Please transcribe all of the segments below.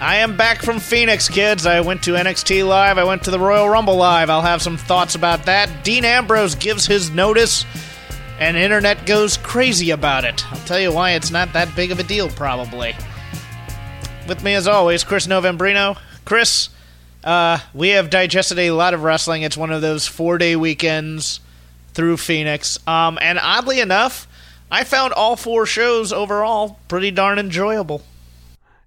I am back from Phoenix, kids. I went to NXT Live. I went to the Royal Rumble Live. I'll have some thoughts about that. Dean Ambrose gives his notice, and internet goes crazy about it. I'll tell you why it's not that big of a deal, probably. With me, as always, Chris Novembrino. Chris, uh, we have digested a lot of wrestling. It's one of those four day weekends through Phoenix. Um, and oddly enough, I found all four shows overall pretty darn enjoyable.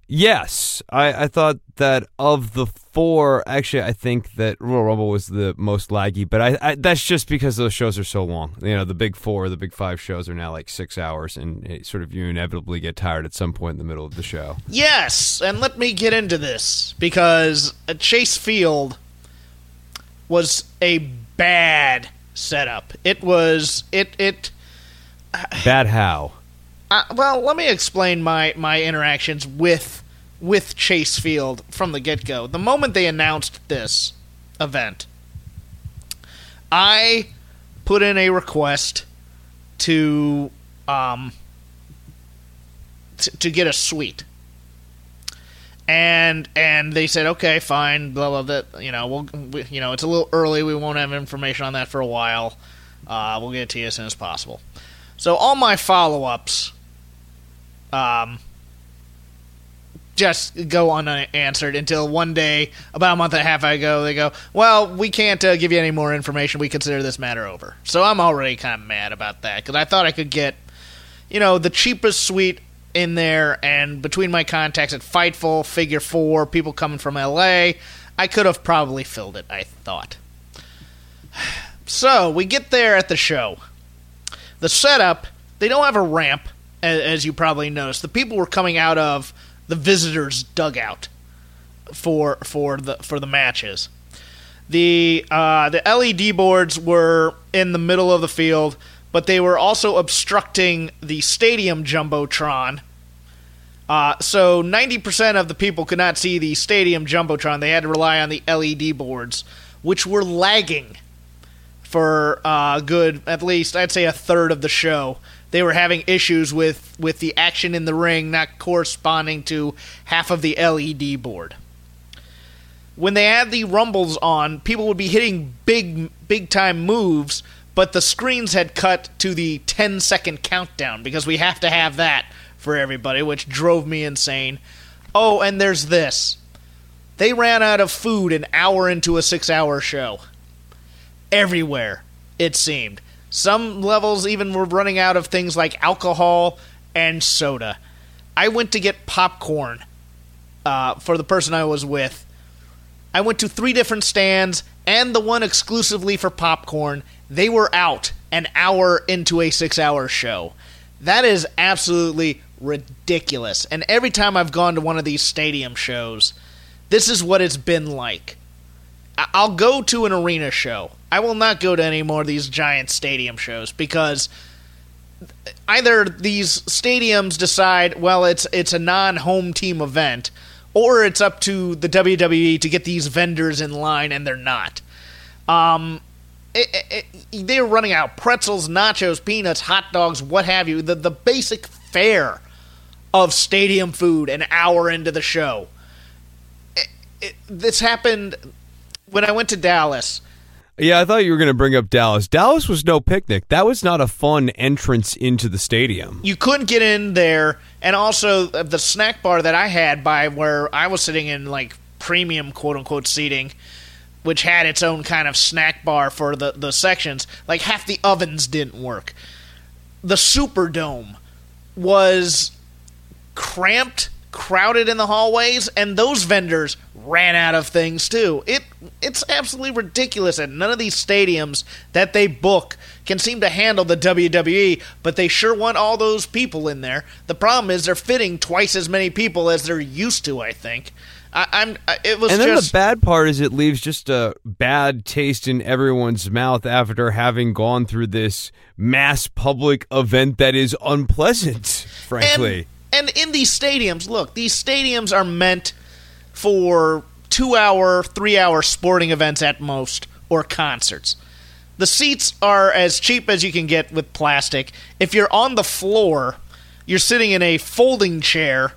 Yes, I, I thought that of the four, actually, I think that Royal Rumble was the most laggy, but I, I that's just because those shows are so long. You know, the big four, the big five shows are now like six hours, and it sort of you inevitably get tired at some point in the middle of the show. Yes, and let me get into this because uh, Chase Field was a bad setup. It was it it. Uh, bad how? Uh, well, let me explain my my interactions with with Chase Field from the get go. The moment they announced this event, I put in a request to um t- to get a suite. And and they said okay fine blah blah that you know we'll we, you know it's a little early we won't have information on that for a while uh, we'll get it to you as soon as possible so all my follow ups um, just go unanswered until one day, about a month and a half ago, they go, "Well, we can't uh, give you any more information. We consider this matter over." So I'm already kind of mad about that because I thought I could get, you know, the cheapest suite in there, and between my contacts at Fightful, Figure Four, people coming from LA, I could have probably filled it. I thought. So we get there at the show. The setup, they don't have a ramp, as you probably noticed. The people were coming out of the visitors' dugout for for the for the matches. The uh, the LED boards were in the middle of the field, but they were also obstructing the stadium jumbotron. Uh, so 90% of the people could not see the stadium jumbotron. They had to rely on the LED boards, which were lagging for uh, good at least I'd say a third of the show. They were having issues with with the action in the ring not corresponding to half of the LED board. When they had the rumbles on, people would be hitting big big time moves, but the screens had cut to the 10 second countdown because we have to have that for everybody, which drove me insane. Oh, and there's this. They ran out of food an hour into a 6-hour show everywhere, it seemed. Some levels even were running out of things like alcohol and soda. I went to get popcorn uh, for the person I was with. I went to three different stands and the one exclusively for popcorn. They were out an hour into a six hour show. That is absolutely ridiculous. And every time I've gone to one of these stadium shows, this is what it's been like. I'll go to an arena show. I will not go to any more of these giant stadium shows because either these stadiums decide, well, it's it's a non-home team event, or it's up to the WWE to get these vendors in line, and they're not. Um, it, it, it, they're running out pretzels, nachos, peanuts, hot dogs, what have you. The the basic fare of stadium food an hour into the show. this happened when I went to Dallas. Yeah, I thought you were going to bring up Dallas. Dallas was no picnic. That was not a fun entrance into the stadium. You couldn't get in there, and also uh, the snack bar that I had by where I was sitting in like premium quote unquote seating, which had its own kind of snack bar for the the sections. Like half the ovens didn't work. The Superdome was cramped crowded in the hallways, and those vendors ran out of things too. It it's absolutely ridiculous that none of these stadiums that they book can seem to handle the WWE, but they sure want all those people in there. The problem is they're fitting twice as many people as they're used to, I think. I, I'm. It was And then just the bad part is it leaves just a bad taste in everyone's mouth after having gone through this mass public event that is unpleasant, frankly. And, in these stadiums, look, these stadiums are meant for two hour, three hour sporting events at most, or concerts. The seats are as cheap as you can get with plastic. If you're on the floor, you're sitting in a folding chair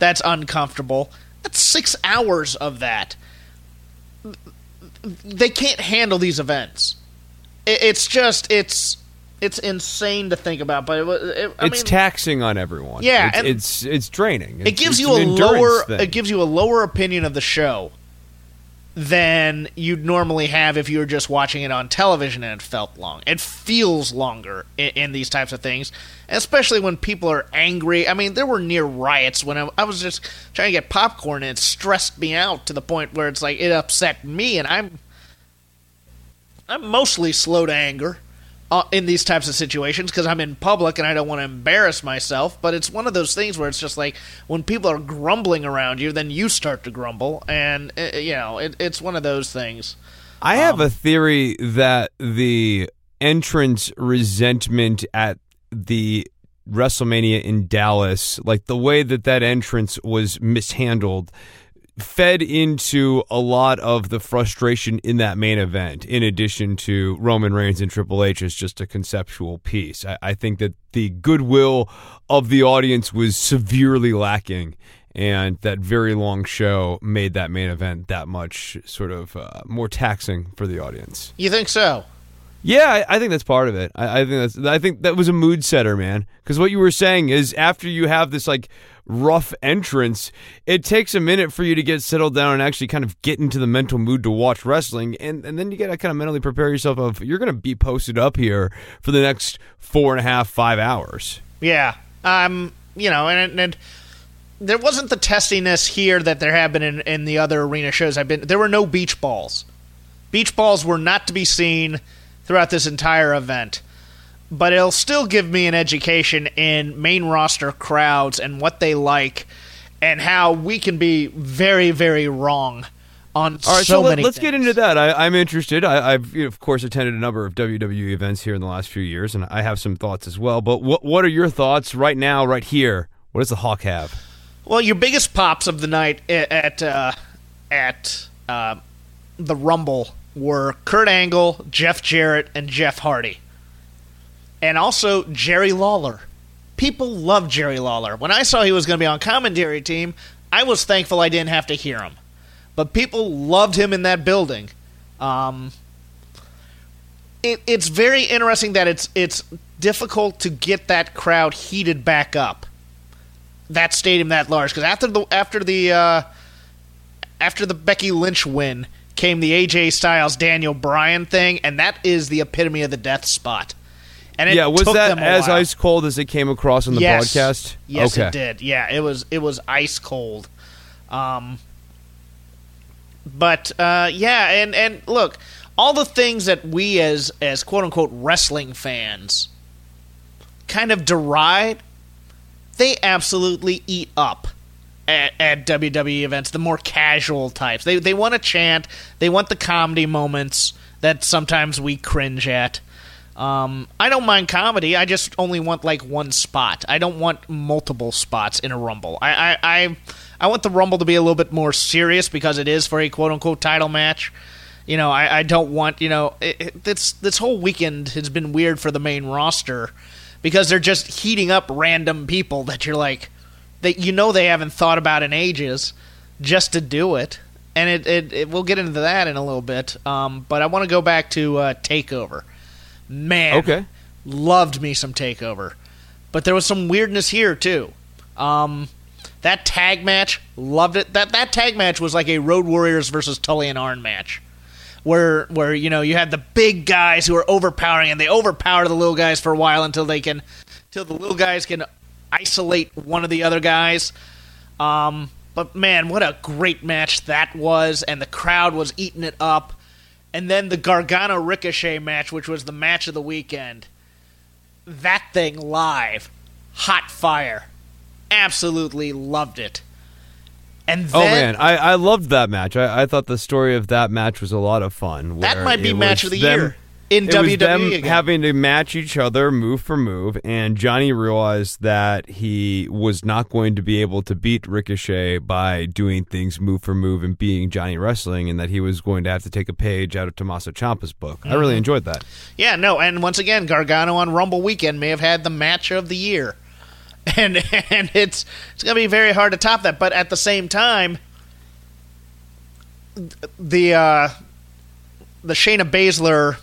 that's uncomfortable. That's six hours of that. They can't handle these events. It's just, it's. It's insane to think about, but it, it, I it's mean, taxing on everyone. Yeah, it's it's, it's draining. it gives you a lower thing. it gives you a lower opinion of the show than you'd normally have if you were just watching it on television and it felt long. It feels longer in, in these types of things, especially when people are angry. I mean, there were near riots when I, I was just trying to get popcorn and it stressed me out to the point where it's like it upset me, and I'm I'm mostly slow to anger in these types of situations because I'm in public and I don't want to embarrass myself. But it's one of those things where it's just like when people are grumbling around you, then you start to grumble, and uh, you know it, it's one of those things. I have Um, a theory that the entrance resentment at the WrestleMania in Dallas, like the way that that entrance was mishandled, fed into a lot of the frustration in that main event, in addition to Roman Reigns and Triple H as just a conceptual piece. I, I think that the goodwill of the audience was severely lacking. And that very long show made that main event that much sort of uh, more taxing for the audience. You think so? Yeah, I, I think that's part of it. I, I think that's. I think that was a mood setter, man. Because what you were saying is, after you have this like rough entrance, it takes a minute for you to get settled down and actually kind of get into the mental mood to watch wrestling, and and then you got to kind of mentally prepare yourself of you're going to be posted up here for the next four and a half, five hours. Yeah. Um. You know, and, and there wasn't the testiness here that there have been in, in the other arena shows I've been. There were no beach balls. Beach balls were not to be seen throughout this entire event. But it'll still give me an education in main roster crowds and what they like, and how we can be very, very wrong on All right, so, so, let, us get into that. I, I'm interested. I, know, of course attended a number of WWE events here in the last few years, and I have some thoughts as well. But what what are your thoughts right now, right here? What does the Hawk have? Well, your biggest pops of the night at uh, at uh, the Rumble were Kurt Angle, Jeff Jarrett, and Jeff Hardy, and also Jerry Lawler. People love Jerry Lawler. When I saw he was going to be on commentary team, I was thankful I didn't have to hear him. But people loved him in that building. Um, it, it's very interesting that it's it's difficult to get that crowd heated back up that stadium that large because after the after the uh, after the Becky Lynch win came the AJ Styles Daniel Bryan thing, and that is the epitome of the death spot. And yeah, was that as while. ice cold as it came across on the yes. broadcast? Yes, okay. it did. Yeah, it was it was ice cold. Um, but uh, yeah, and and look, all the things that we as as quote unquote wrestling fans kind of deride, they absolutely eat up at, at WWE events. The more casual types, they they want to chant, they want the comedy moments that sometimes we cringe at. Um, I don't mind comedy. I just only want like one spot. I don't want multiple spots in a rumble. I I, I, I want the rumble to be a little bit more serious because it is for a quote unquote title match. You know, I, I don't want you know it, it, this this whole weekend has been weird for the main roster because they're just heating up random people that you're like that you know they haven't thought about in ages just to do it. And it, it, it we'll get into that in a little bit. Um, but I want to go back to uh, Takeover. Man, Okay. loved me some Takeover, but there was some weirdness here too. Um, that tag match, loved it. That that tag match was like a Road Warriors versus Tully and Arn match, where where you know you had the big guys who are overpowering and they overpower the little guys for a while until they can, until the little guys can isolate one of the other guys. Um, but man, what a great match that was, and the crowd was eating it up. And then the Gargano Ricochet match, which was the match of the weekend. That thing live, hot fire. Absolutely loved it. And Oh man, I, I loved that match. I, I thought the story of that match was a lot of fun. that might be match of the them- year in it was WWE them again. having to match each other move for move, and Johnny realized that he was not going to be able to beat Ricochet by doing things move for move and being Johnny Wrestling, and that he was going to have to take a page out of Tommaso Ciampa's book. I Mm-hmm. really enjoyed that. Yeah, no, and once again, Gargano on Rumble weekend may have had the match of the year, and and it's it's gonna be very hard to top that. But at the same time, the uh, the Shayna Baszler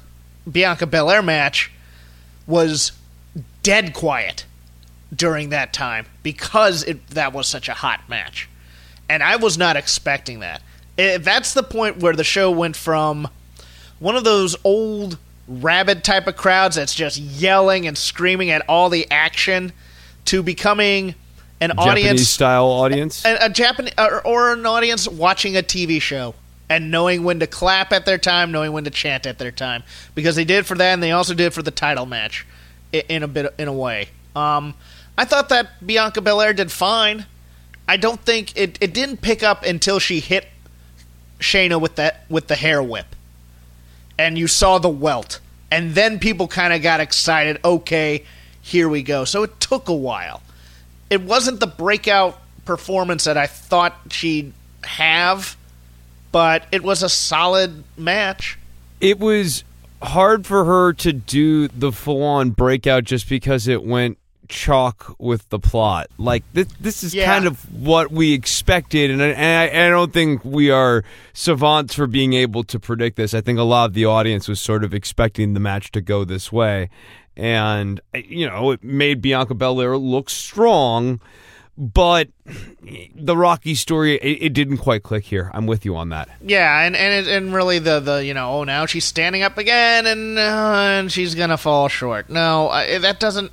Bianca Belair match was dead quiet during that time because it that was such a hot match, and I was not expecting that. Eh, that's the point where the show went from one of those old rabid type of crowds that's just yelling and screaming at all the action to becoming an Japanese audience style audience. a, a Japanese or, or an audience watching a TV show and knowing when to clap at their time, knowing when to chant at their time, because they did for that, and they also did for the title match, in a bit in a way. Um, I thought that Bianca Belair did fine. I don't think it, it didn't pick up until she hit Shayna with that with the hair whip, and you saw the welt, and then people kind of got excited. Okay, here we go. So it took a while it wasn't the breakout performance that I thought she'd have, but it was a solid match. it was hard for her to do the full on breakout just because it went chalk with the plot. Like this, this is Yeah. kind of what we expected, and I, and, I, and I don't think we are savants for being able to predict this. I think a lot of the audience was sort of expecting the match to go this way, and you know it made Bianca Belair look strong. But the Rocky story, it, it didn't quite click here. I'm with you on that. Yeah, and and it, and really the the you know oh now she's standing up again and uh, and she's gonna fall short. No, I, that doesn't.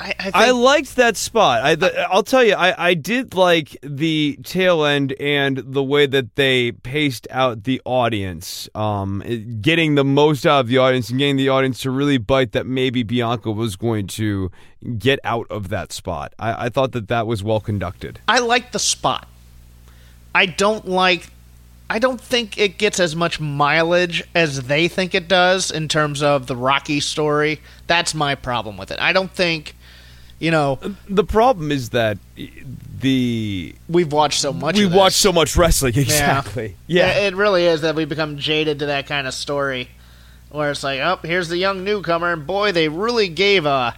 I I, think, I liked that spot. I, the, I'll tell you, I, I did like the tail end and the way that they paced out the audience, um, getting the most out of the audience and getting the audience to really bite that maybe Bianca was going to get out of that spot. I, I thought that that was well conducted. I like the spot. I don't like. I don't think it gets as much mileage as they think it does in terms of the Rocky story. That's my problem with it. I don't think, you know, The problem is that the we've watched so much. we of this. watch so much wrestling. Exactly. Yeah. it really is that we become jaded to that kind of story, where it's like, oh, here's the young newcomer, and boy, they really gave a,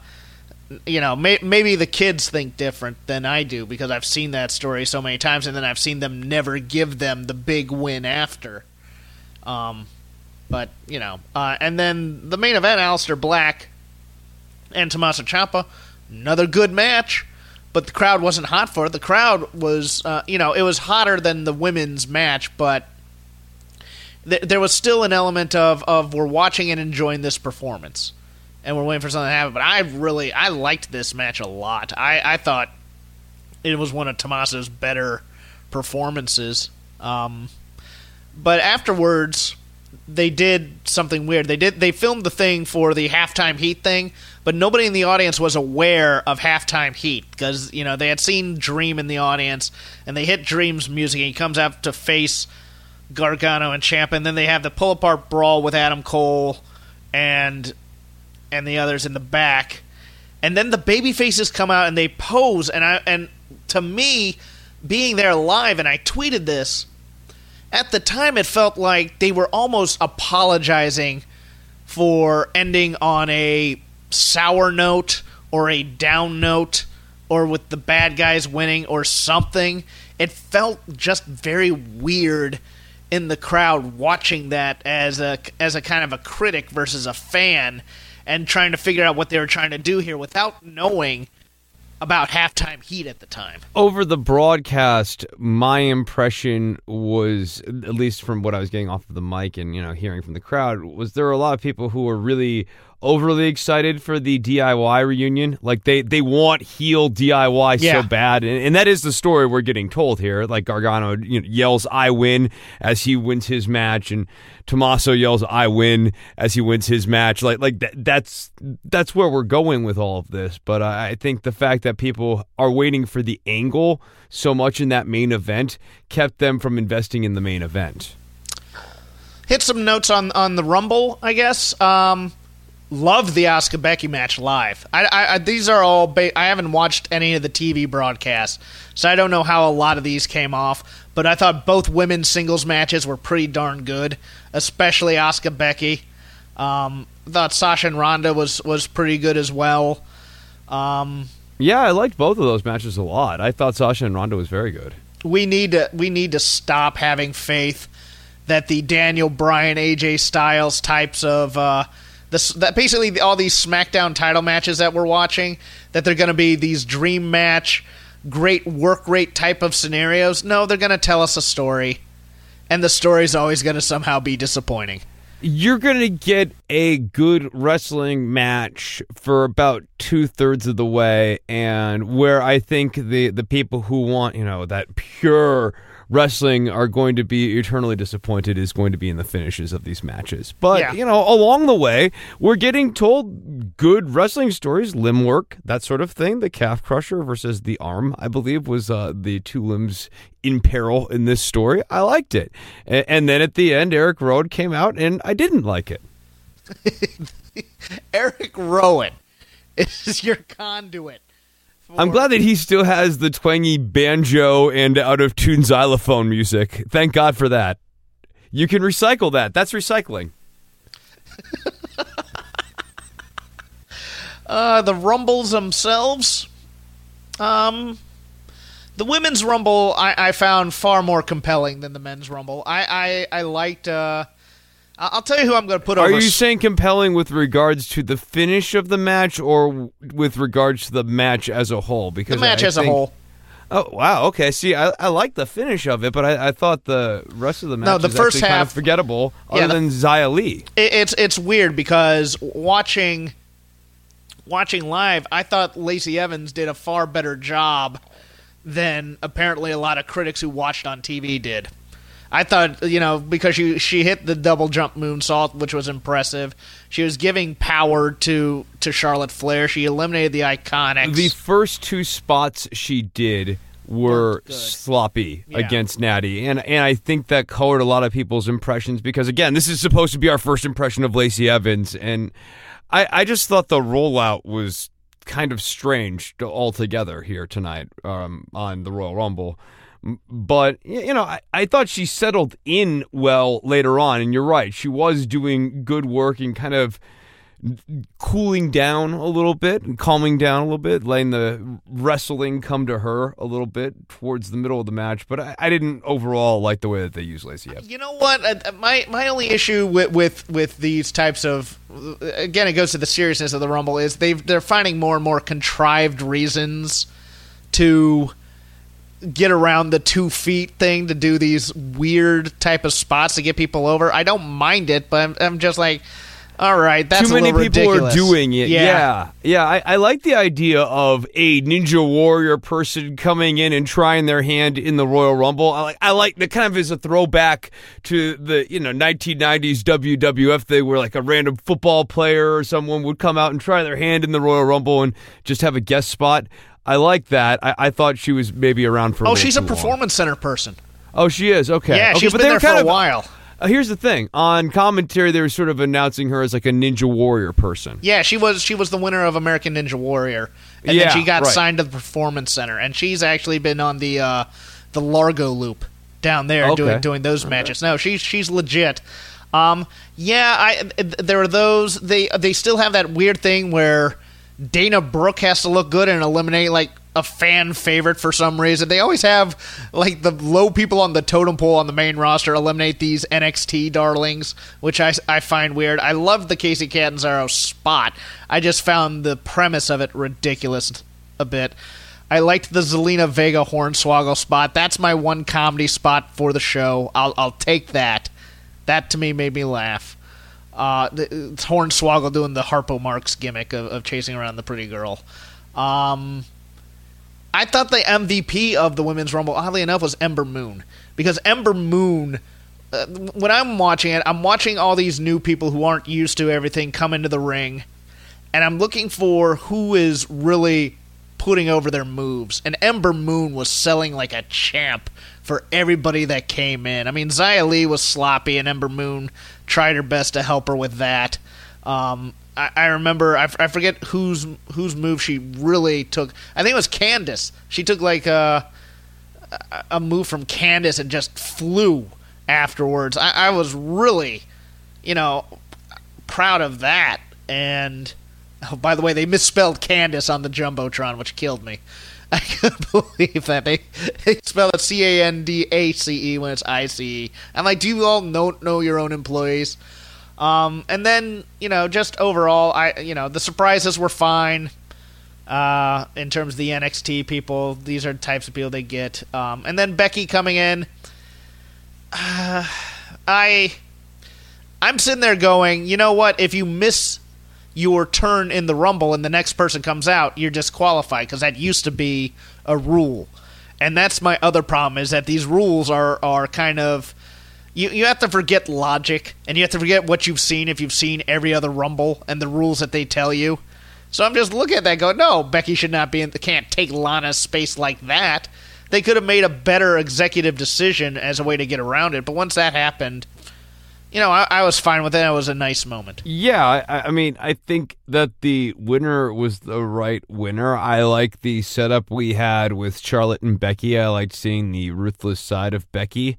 you know, may, maybe the kids think different than I do because I've seen that story so many times, and then I've seen them never give them the big win after. Um, but you know, uh, and then the main event, Aleister Black and Tommaso Ciampa, another good match but the crowd wasn't hot for it. The crowd was, uh, you know, it was hotter than the women's match, but th- there was still an element of of we're watching and enjoying this performance, and we're waiting for something to happen. But I really, I liked this match a lot. I I thought it was one of Tommaso's better performances. Um, but afterwards, they did something weird. They did they filmed the thing for the halftime heat thing, but nobody in the audience was aware of halftime heat because you know they had seen Dream in the audience and they hit Dream's music. and He comes out to face Gargano and Ciampa, and then they have the pull apart brawl with Adam Cole and and the others in the back, and then the baby faces come out and they pose, and I and to me, being there live, and I tweeted this at the time it felt like they were almost apologizing for ending on a sour note or a down note or with the bad guys winning or something. It felt just very weird in the crowd watching that as a as a kind of a critic versus a fan and trying to figure out what they were trying to do here without knowing about halftime heat at the time. over the broadcast, my impression was, at least from what I was getting off of the mic and you know hearing from the crowd, was there were a lot of people who were really overly excited for the DIY reunion. Like they they want heel DIY Yeah. so bad, and, and that is the story we're getting told here. Like Gargano you know, yells "I win" as he wins his match, and Tommaso yells "I win" as he wins his match. Like like that, that's that's where we're going with all of this. But I, I think the fact that people are waiting for the angle so much in that main event kept them from investing in the main event. hit some notes on on the Rumble, I guess. Um, loved the Asuka Becky match live. I, I, I these are all. Ba- I haven't watched any of the TV broadcasts, so I don't know how a lot of these came off. But I thought both women's singles matches were pretty darn good, especially Asuka Becky. Um, thought Sasha and Ronda was was pretty good as well. Um, Yeah, I liked both of those matches a lot. I thought Sasha and Ronda was very good. we need to we need to stop having faith that the Daniel Bryan AJ Styles types of uh that basically all these SmackDown title matches that we're watching that they're going to be these dream match great work rate type of scenarios. No, they're going to tell us a story and the story's always going to somehow be disappointing. You're going to get a good wrestling match for about two thirds of the way, and where I think the, the people who want, you know, that pure wrestling are going to be eternally disappointed is going to be in the finishes of these matches. But, Yeah. you know, along the way, we're getting told good wrestling stories, limb work, that sort of thing. The calf crusher versus the arm, I believe, was uh, the two limbs in peril in this story. I liked it. A- And then at the end, Eric Rowan came out, and I didn't like it. Eric Rowan is your conduit. I'm glad that he still has the twangy banjo and out of tune xylophone music. Thank God for that. You can recycle that. That's recycling. Uh, the rumbles themselves, um, the women's rumble I, I found far more compelling than the men's rumble. I I, I liked. Uh, I'll tell you who I'm going to put Are over. Are you saying compelling with regards to the finish of the match or with regards to the match as a whole? Because the match I as a whole? Oh wow, okay. See, I, I like the finish of it, but I, I thought the rest of the match No, the first actually kind of half- forgettable. Yeah, Other the- than Xia Li, It, it's it's weird because watching watching live, I thought Lacey Evans did a far better job than apparently a lot of critics who watched on TV did. I thought, you know, because she she hit the double jump moonsault, which was impressive. She was giving power to to Charlotte Flair. She eliminated the Iconics. the first two spots she did were sloppy Yeah. against Natty, and and I think that colored a lot of people's impressions because again, this is supposed to be our first impression of Lacey Evans, and I I just thought the rollout was kind of strange to- altogether here tonight um, on the Royal Rumble. But you know, I, I thought she settled in well later on, and you're right. She was doing good work and kind of cooling down a little bit and calming down a little bit, letting the wrestling come to her a little bit towards the middle of the match. But I, I didn't overall like the way that they use Lacey Evans. You know what? My my only issue with with, with these types of again, it goes to the seriousness of the Rumble is they they're finding more and more contrived reasons to get around the two feet thing to do these weird type of spots to get people over. I don't mind it, but I'm, I'm just like, all right, that's Too many people ridiculous. are doing it. Yeah. Yeah, yeah. I, I like the idea of a Ninja Warrior person coming in and trying their hand in the Royal Rumble. I like. I like that kind of is a throwback to the you know 1990s WWF thing where like a random football player or someone would come out and try their hand in the Royal Rumble and just have a guest spot. I like that. I, I thought she was maybe around for. Oh, little she's a too long. performance center person. Oh, she is. Okay. Yeah, okay, she's but been they there for kind a of, while. Uh, here's the thing: on commentary, they were sort of announcing her as like a Ninja Warrior person. Yeah, she was she was the winner of American Ninja Warrior, and Yeah, then she got right. signed to the Performance Center, and she's actually been on the uh, the Largo Loop down there Okay. doing doing those matches. No, she's she's legit. Um, yeah, I there are those they they still have that weird thing where Dana Brooke has to look good and eliminate like a fan favorite for some reason. They always have like the low people on the totem pole on the main roster eliminate these NXT darlings, which I, I find weird. I love the Kacy Catanzaro spot. I just found the premise of it ridiculous a bit. I liked the Zelina Vega Hornswoggle spot. That's my one comedy spot for the show. I'll I'll take that. That to me made me laugh. Uh, it's Hornswoggle doing the Harpo Marx gimmick of, of chasing around the pretty girl. Um, I thought the MVP of the Women's Rumble, oddly enough, was Ember Moon because Ember Moon. Uh, when I'm watching it, I'm watching all these new people who aren't used to everything come into the ring, and I'm looking for who is really putting over their moves. And Ember Moon was selling like a champ for everybody that came in. I mean, Xia Li was sloppy, and Ember Moon tried her best to help her with that. Um, I, I, remember, I, f- I forget whose whose move she really took. I think it was Candice. She took like a, a move from Candice and just flew afterwards. I, I was really, you know, proud of that. And oh, by the way, they misspelled Candice on the jumbotron, which killed me. I can't believe that they, they spell it C A N D A C E when it's I C E. I'm like, do you all know know your own employees? Um, and then you know, just overall, I you know the surprises were fine. Uh, in terms of the NXT people, these are types of people they get. Um, and then Becky coming in. Uh, I I'm sitting there going, you know what? If you miss your turn in the Rumble and the next person comes out, you're disqualified because that used to be a rule. And that's my other problem is that these rules are are kind of you you have to forget logic and you have to forget what you've seen if you've seen every other Rumble and the rules that they tell you. So I'm just looking at that going, no, Becky should not be in. The can't take Lana's space like that. They could have made a better executive decision as a way to get around it. But once that happened, you know, I, I, was fine with it. It was a nice moment. Yeah, I, I, mean, I think that the winner was the right winner. I like the setup we had with Charlotte and Becky. I liked seeing the ruthless side of Becky.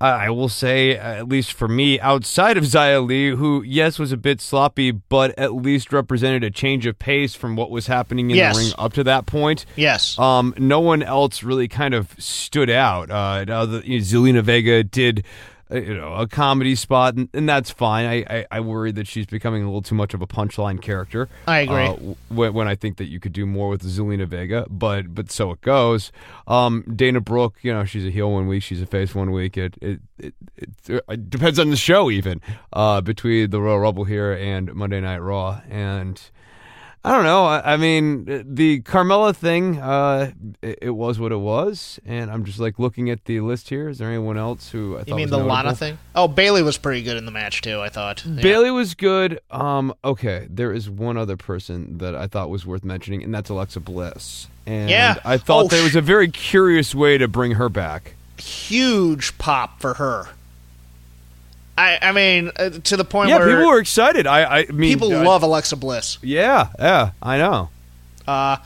I will say, at least for me, outside of Xia Li, who, yes, was a bit sloppy, but at least represented a change of pace from what was happening in yes. the ring up to that point. Yes. Um, no one else really kind of stood out. Uh, the, you know, Zelina Vega did you know a comedy spot, and, and that's fine. I, I, I worry that she's becoming a little too much of a punchline character. I agree. Uh, when, when, I think that you could do more with Zelina Vega, but but so it goes. Um, Dana Brooke, you know, she's a heel one week, she's a face one week. It it it, it, it depends on the show even. Uh, between the Royal Rumble here and Monday Night Raw, and I don't know. I, I mean, the Carmella thing, uh, it, it, was what it was, and I'm just like looking at the list here. Is there anyone else who I you mean the? Lana thing? Oh, Bayley was pretty good in the match too. I thought yeah. Bayley was good. Um, okay, there is one other person that I thought was worth mentioning, and that's Alexa Bliss. And yeah, I thought oh, there was a very curious way to bring her back. Huge pop for her. I, I mean, uh, to the point yeah, where people were excited. I, I mean, people I, love Alexa Bliss. Yeah, yeah, I know. Uh,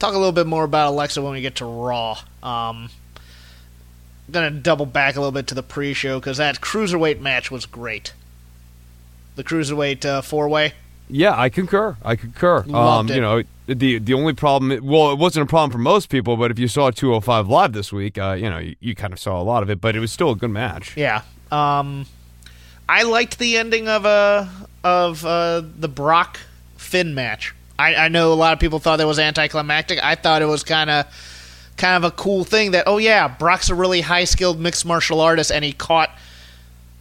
talk a little bit more about Alexa when we get to Raw. Um, gonna double back a little bit to the pre-show because that cruiserweight match was great. The cruiserweight uh, four-way. Yeah, I concur. I concur. Loved um, You know, the the only problem, well, it wasn't a problem for most people, but if you saw 205 live this week, uh, you know, you, you, kind of saw a lot of it, but it was still a good match. Yeah. Um, I liked the ending of uh of uh, the Brock Finn match. I, I know a lot of people thought it was anticlimactic. I thought it was kind of kind of a cool thing that oh yeah, Brock's a really high skilled mixed martial artist, and he caught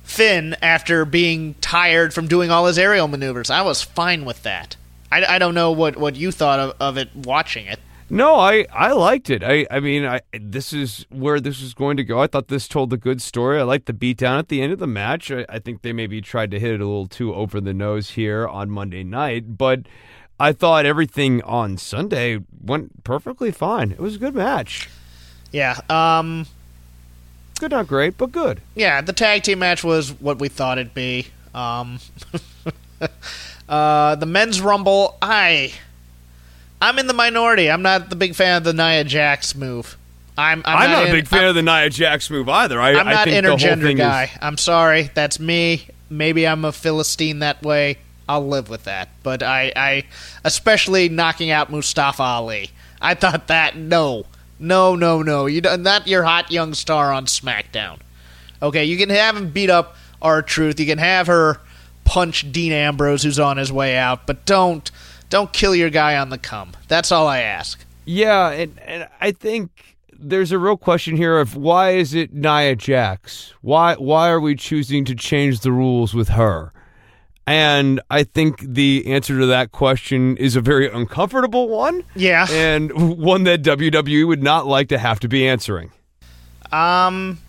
Finn after being tired from doing all his aerial maneuvers. I was fine with that. I, I don't know what, what you thought of, of it watching it. No, I, I liked it. I, I mean, I this is where this was going to go. I thought this told a good story. I liked the beatdown at the end of the match. I, I think they maybe tried to hit it a little too over the nose here on Monday night, but I thought everything on Sunday went perfectly fine. It was a good match. Yeah. Um. Good, not great, but good. Yeah, the tag team match was what we thought it'd be. Um. uh, the men's rumble, I I'm in the minority. I'm not the big fan of the Nia Jax move. I'm I'm, I'm not, not, a big fan I'm, of the Nia Jax move either. I, am not intergender guy. Is... I'm sorry. That's me. Maybe I'm a philistine that way. I'll live with that. But I, I especially knocking out Mustafa Ali. I thought that no, no, no, no. You not your hot young star on SmackDown. Okay, you can have him beat up R-Truth. You can have her punch Dean Ambrose, who's on his way out. But don't don't kill your guy on the come. That's all I ask. Yeah, and, and I think there's a real question here of why is it Nia Jax? Why why are we choosing to change the rules with her? And I think the answer to that question is a very uncomfortable one. Yeah. And one that WWE would not like to have to be answering. Um.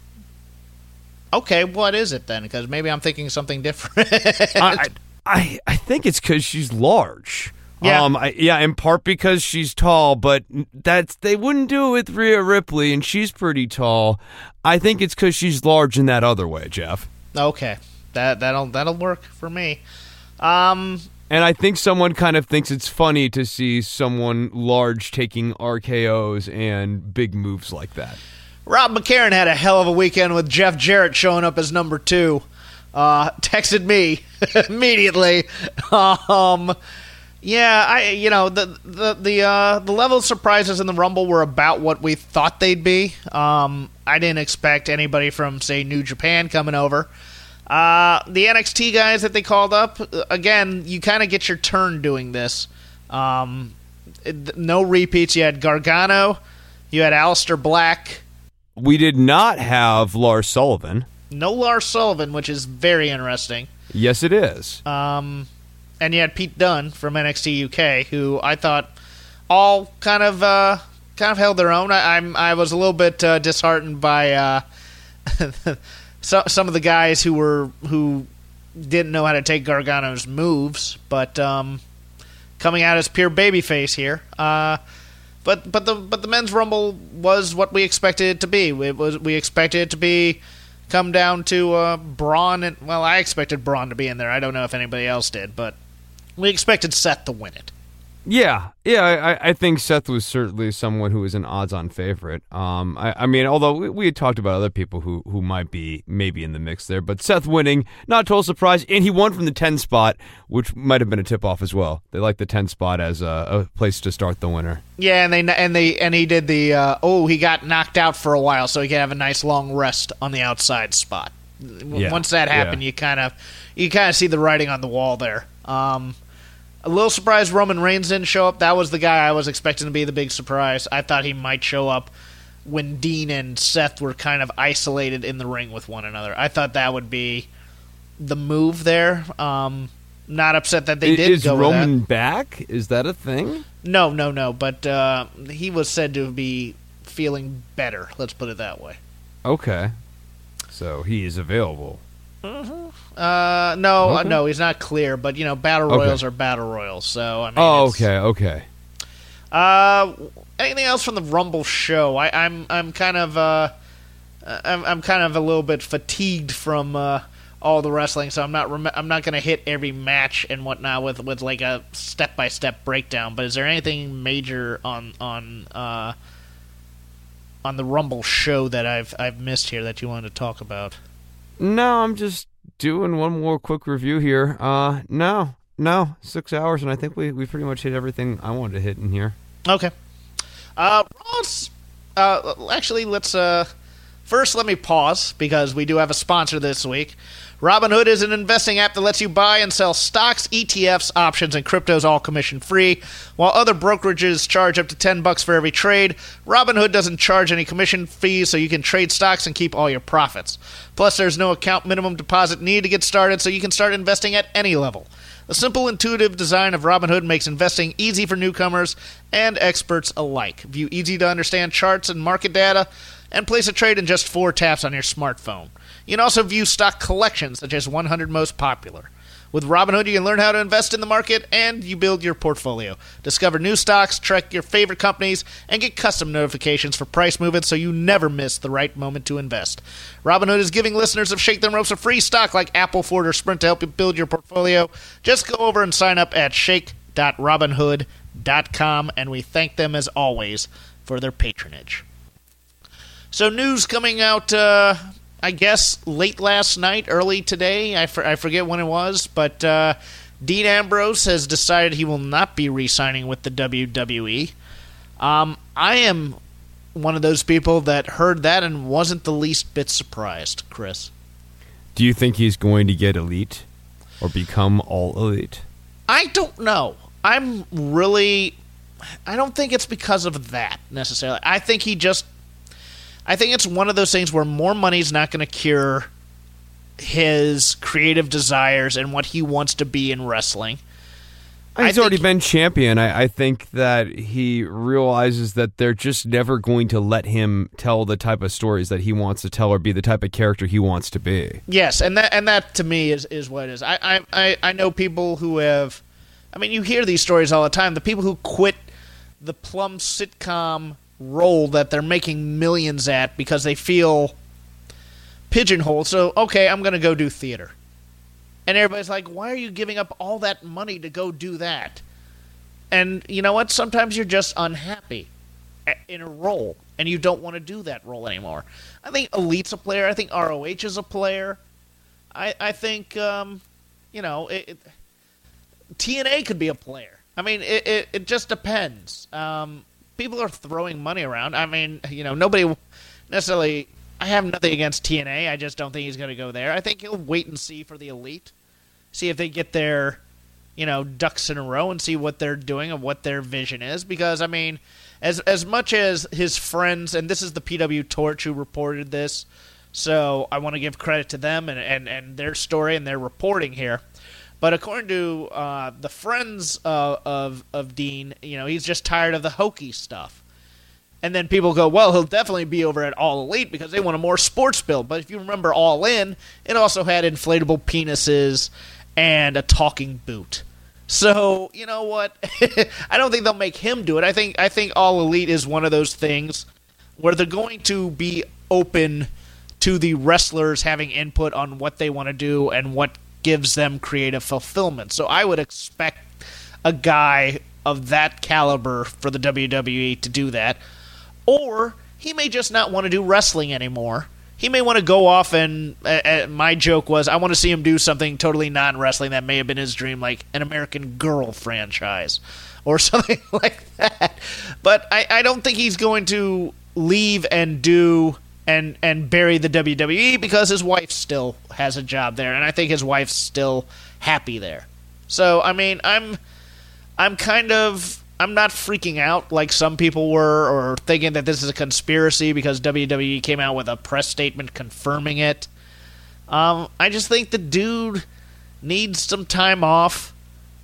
Okay, what is it then? Because maybe I'm thinking something different. I, I, I think it's because she's large. Yeah. Um, I, yeah, in part because she's tall, but that's they wouldn't do it with Rhea Ripley, and she's pretty tall. I think it's because she's large in that other way, Jeff. okay, that that'll that'll work for me. Um. And I think someone kind of thinks it's funny to see someone large taking RKO's and big moves like that. Rob McCarron had a hell of a weekend with Jeff Jarrett showing up as number two. Uh, texted me immediately. Um, yeah, I you know the the the uh, the level of surprises in the Rumble were about what we thought they'd be. Um, I didn't expect anybody from say New Japan coming over. Uh, the NXT guys that they called up again, you kind of get your turn doing this. Um, it- no repeats. You had Gargano, you had Aleister Black. We did not have Lars Sullivan. No Lars Sullivan, which is very interesting. Yes, it is. Um, and you had Pete Dunne from NXT UK, who I thought all kind of uh, kind of held their own. I, I'm I was a little bit uh, disheartened by uh, so, some of the guys who were who didn't know how to take Gargano's moves, but um, coming out as pure babyface here. Uh, but but the but the men's rumble was what we expected it to be. It was we expected it to be come down to uh, Braun and well, I expected Braun to be in there. I don't know if anybody else did, but we expected Seth to win it. Yeah, yeah, I, I think Seth was certainly someone who was an odds-on favorite. Um, I, I mean, although we, we had talked about other people who, who might be maybe in the mix there, but Seth winning, not total surprise, and he won from the ten spot, which might have been a tip-off as well. They like the ten spot as a, a place to start the winner. Yeah, and they and they and he did the uh, oh he got knocked out for a while, so he can have a nice long rest on the outside spot. W- Yeah, Once that happened, yeah. you kind of you kind of see the writing on the wall there. Um, a little surprised Roman Reigns didn't show up. That was the guy I was expecting to be the big surprise. I thought he might show up when Dean and Seth were kind of isolated in the ring with one another. I thought that would be the move there. Um, not upset that they did is go with that. Roman back? Is that a thing? No, no, no. But uh, he was said to be feeling better. Let's put it that way. Okay, so he is available. Uh, no, uh, no, he's not clear. But you know, battle Okay. royals are battle royals. So I mean, Oh, okay, okay. Uh, anything else from the Rumble show? I, I'm I'm kind of uh, I'm I'm kind of a little bit fatigued from uh, all the wrestling, so I'm not rem- I'm not going to hit every match and whatnot with with like a step by step breakdown. But is there anything major on on uh, on the Rumble show that I've I've missed here that you wanted to talk about? No, I'm just doing one more quick review here. Uh, no, no, six hours, and I think we, we pretty much hit everything I wanted to hit in here. Okay. Uh, Raw's, uh, actually, let's uh, first let me pause because we do have a sponsor this week. Robinhood is an investing app that lets you buy and sell stocks, ETFs, options, and cryptos all commission free. While other brokerages charge up to 10 bucks for every trade, Robinhood doesn't charge any commission fees so you can trade stocks and keep all your profits. Plus, there's no account minimum deposit need to get started so you can start investing at any level. The simple, intuitive design of Robinhood makes investing easy for newcomers and experts alike. View easy to understand charts and market data, and place a trade in just four taps on your smartphone. You can also view stock collections, such as 100 most popular. With Robinhood, you can learn how to invest in the market and you build your portfolio. Discover new stocks, track your favorite companies, and get custom notifications for price movements so you never miss the right moment to invest. Robinhood is giving listeners of Shake Them Ropes a free stock like Apple, Ford, or Sprint to help you build your portfolio. Just go over and sign up at shake.robinhood.com, and we thank them as always for their patronage. So, news coming out, uh, I guess, late last night, early today. I, for, I forget when it was, but uh, Dean Ambrose has decided he will not be re signing with the WWE. Um, I am one of those people that heard that and wasn't the least bit surprised, Chris. Do you think he's going to get elite or become all elite? I don't know. I'm really. I don't think it's because of that necessarily. I think he just. I think it's one of those things where more money's not going to cure his creative desires and what he wants to be in wrestling. I He's already been champion. I, I think that he realizes that they're just never going to let him tell the type of stories that he wants to tell or be the type of character he wants to be. Yes, and that and that to me is, is what it is. I, I, I, I know people who have I mean you hear these stories all the time. The people who quit the plum sitcom role that they're making millions at because they feel pigeonholed. So, okay, I'm gonna go do theater. And everybody's like, Why are you giving up all that money to go do that? And you know what? Sometimes you're just unhappy in a role and you don't want to do that role anymore. I think Elite's a player. I think ROH is a player. I I think um, you know it, it, TNA could be a player. I mean, it it, it just depends. Um, people are throwing money around. I mean, you know, nobody necessarily. I have nothing against TNA. I just don't think he's going to go there. I think he'll wait and see for the Elite, see if they get their you know ducks in a row and see what they're doing and what their vision is. Because I mean, as as much as his friends and this is the PW Torch who reported this, so I want to give credit to them and and, and their story and their reporting here. But according to uh, the friends uh, of of Dean, you know, he's just tired of the hokey stuff. And then people go, well, he'll definitely be over at All Elite because they want a more sports build. But if you remember All In, it also had inflatable penises and a talking boot. So you know what? I don't think they'll make him do it. I think I think All Elite is one of those things where they're going to be open to the wrestlers having input on what they want to do and what gives them creative fulfillment. So I would expect a guy of that caliber for the WWE to do that. Or he may just not want to do wrestling anymore. He may want to go off and uh, uh, my joke was I want to see him do something totally non-wrestling that may have been his dream like an American Girl franchise or something like that. But I, I don't think he's going to leave and do and and bury the WWE because his wife still has a job there and I think his wife's still happy there. So I mean, I'm I'm kind of I'm not freaking out like some people were or thinking that this is a conspiracy because WWE came out with a press statement confirming it. Um, I just think the dude needs some time off